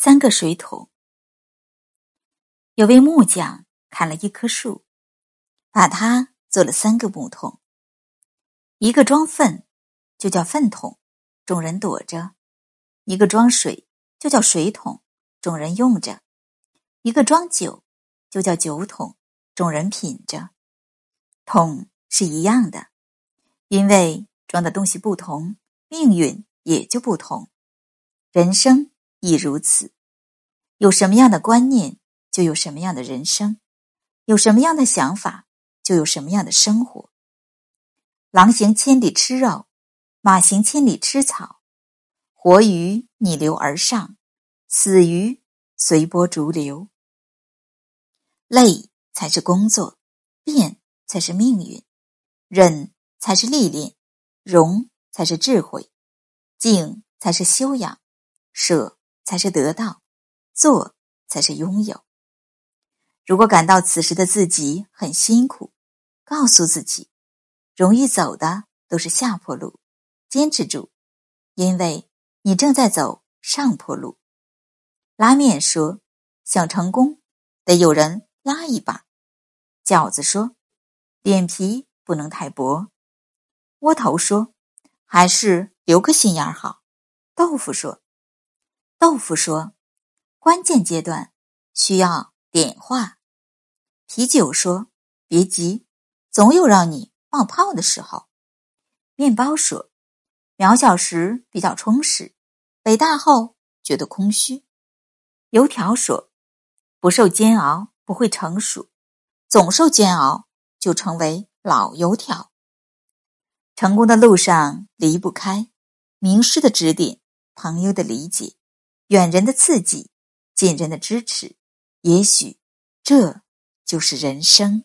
三个水桶。有位木匠砍了一棵树，把它做了三个木桶：一个装粪，就叫粪桶，众人躲着；一个装水，就叫水桶，众人用着；一个装酒，就叫酒桶，众人品着。桶是一样的，因为装的东西不同，命运也就不同。人生。亦如此，有什么样的观念，就有什么样的人生；有什么样的想法，就有什么样的生活。狼行千里吃肉，马行千里吃草。活鱼逆流而上，死鱼随波逐流。累才是工作，变才是命运，忍才是历练，容才是智慧，静才是修养，舍。才是得到，做才是拥有。如果感到此时的自己很辛苦，告诉自己，容易走的都是下坡路，坚持住，因为你正在走上坡路。拉面说：“想成功，得有人拉一把。”饺子说：“脸皮不能太薄。”窝头说：“还是留个心眼好。”豆腐说。豆腐说：“关键阶段需要点化。”啤酒说：“别急，总有让你冒泡的时候。”面包说：“渺小时比较充实，伟大后觉得空虚。”油条说：“不受煎熬不会成熟，总受煎熬就成为老油条。”成功的路上离不开名师的指点，朋友的理解。远人的刺激，近人的支持，也许这就是人生。